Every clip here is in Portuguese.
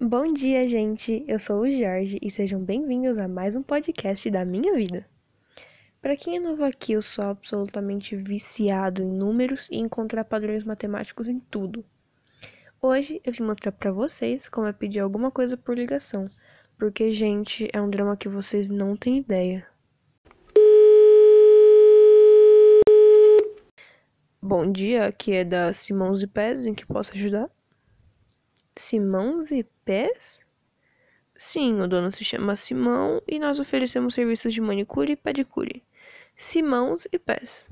Bom dia, gente! Eu sou o Jorge e sejam bem-vindos a mais um podcast da minha vida. Para quem é novo aqui, eu sou absolutamente viciado em números e encontrar padrões matemáticos em tudo. Hoje eu vim mostrar para vocês como é pedir alguma coisa por ligação, porque, gente, é um drama que vocês não têm ideia. Bom dia, aqui é da Simãos e Pés, em que posso ajudar? Simãos e Pés? Sim, o dono se chama Simão e nós oferecemos serviços de manicure e pedicure. Simãos e Pés.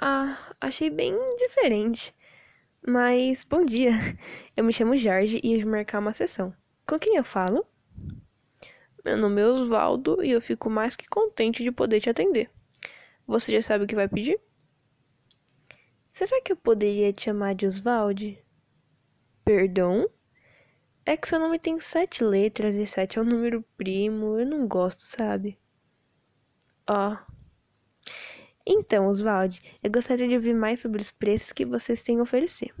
Ah, achei bem diferente. Mas, bom dia. Eu me chamo Jorge e ia marcar uma sessão. Com quem eu falo? Meu nome é Osvaldo e eu fico mais que contente de poder te atender. Você já sabe o que vai pedir? Será que eu poderia te chamar de Osvaldo? Perdão? É que seu nome tem sete letras e sete é um número primo. Eu não gosto, sabe? Ó. Oh. Então, Oswald, eu gostaria de ouvir mais sobre os preços que vocês têm a oferecer.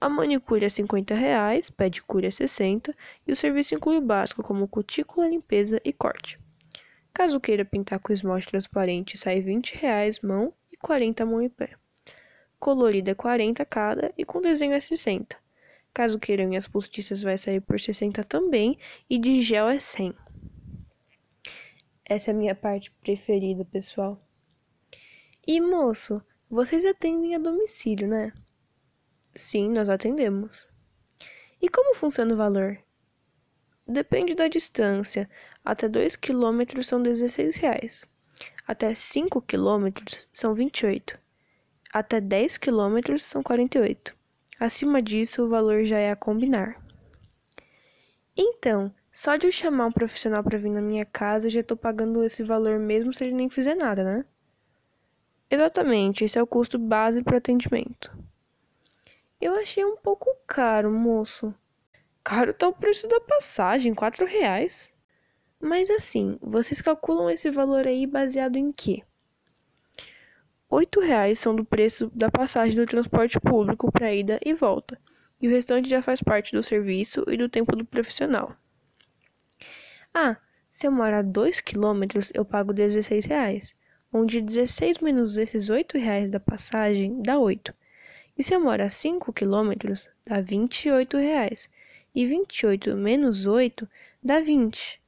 A manicure é 50 reais, pedicure é 60 e o serviço inclui o básico como cutícula, limpeza e corte. Caso queira pintar com esmalte transparente, sai 20 reais mão 40 mão e pé colorida é 40 cada e com desenho é 60. Caso queiram unhas postiças vai sair por 60 também e de gel é 100. Essa é a minha parte preferida, pessoal. E moço, vocês atendem a domicílio, né? Sim, nós atendemos. E como funciona o valor? Depende da distância. Até 2 km são 16 reais. Até 5 km são 28 até 10 km são 48. Acima disso, o valor já é a combinar. Então, só de eu chamar um profissional para vir na minha casa, eu já estou pagando esse valor mesmo se ele nem fizer nada, né? Exatamente, esse é o custo base para atendimento. Eu achei um pouco caro, moço. Caro tá o preço da passagem, quatro reais. Mas assim, vocês calculam esse valor aí baseado em quê? oito reais são do preço da passagem do transporte público para ida e volta, e o restante já faz parte do serviço e do tempo do profissional. Ah, se eu morar a 2 quilômetros, eu pago 16 reais, onde 16 menos esses 8 reais da passagem dá 8. E se eu morar a 5 quilômetros, dá 28 reais, e 28 menos 8 dá 20.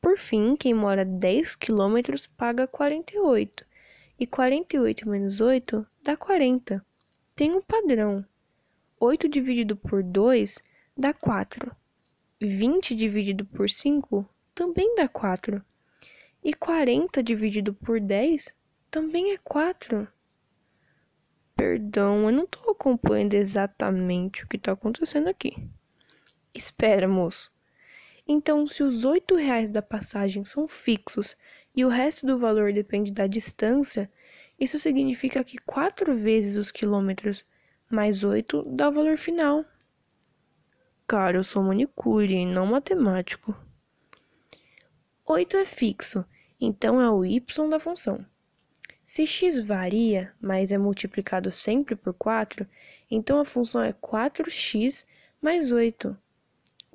Por fim, quem mora a 10 quilômetros paga 48 e 48 menos 8 dá 40. Tem um padrão. 8 dividido por 2 dá 4. 20 dividido por 5 também dá 4. E 40 dividido por 10 também é 4. Perdão, eu não estou acompanhando exatamente o que está acontecendo aqui. Espera, moço. Então, se os reais da passagem são fixos e o resto do valor depende da distância, isso significa que 4 vezes os quilômetros mais 8 dá o valor final. Cara, eu sou manicure, não matemático. 8 é fixo, então é o y da função. Se x varia, mas é multiplicado sempre por 4, então a função é 4x mais 8.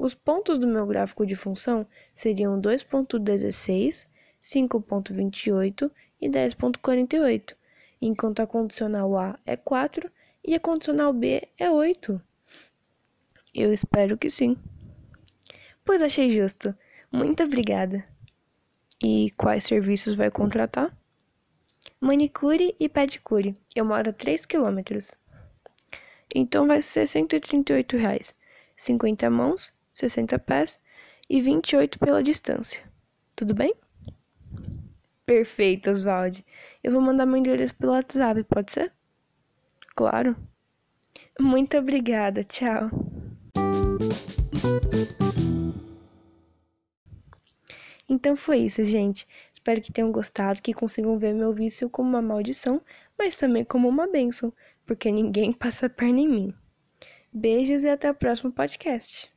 Os pontos do meu gráfico de função seriam 2.16, 5.28 e 10.48, enquanto a condicional A é 4 e a condicional B é 8. Eu espero que sim. Pois achei justo. Muito obrigada. E quais serviços vai contratar? Manicure e pedicure. Eu moro a 3 quilômetros. Então vai ser 138 reais. 50 mãos, 60 pés e 28 pela distância. Tudo bem? Perfeito, Oswald. Eu vou mandar meu endereço pelo WhatsApp, pode ser? Claro. Muito obrigada. Tchau. Então foi isso, gente. Espero que tenham gostado, que consigam ver meu vício como uma maldição, mas também como uma bênção, porque ninguém passa perna em mim. Beijos e até o próximo podcast.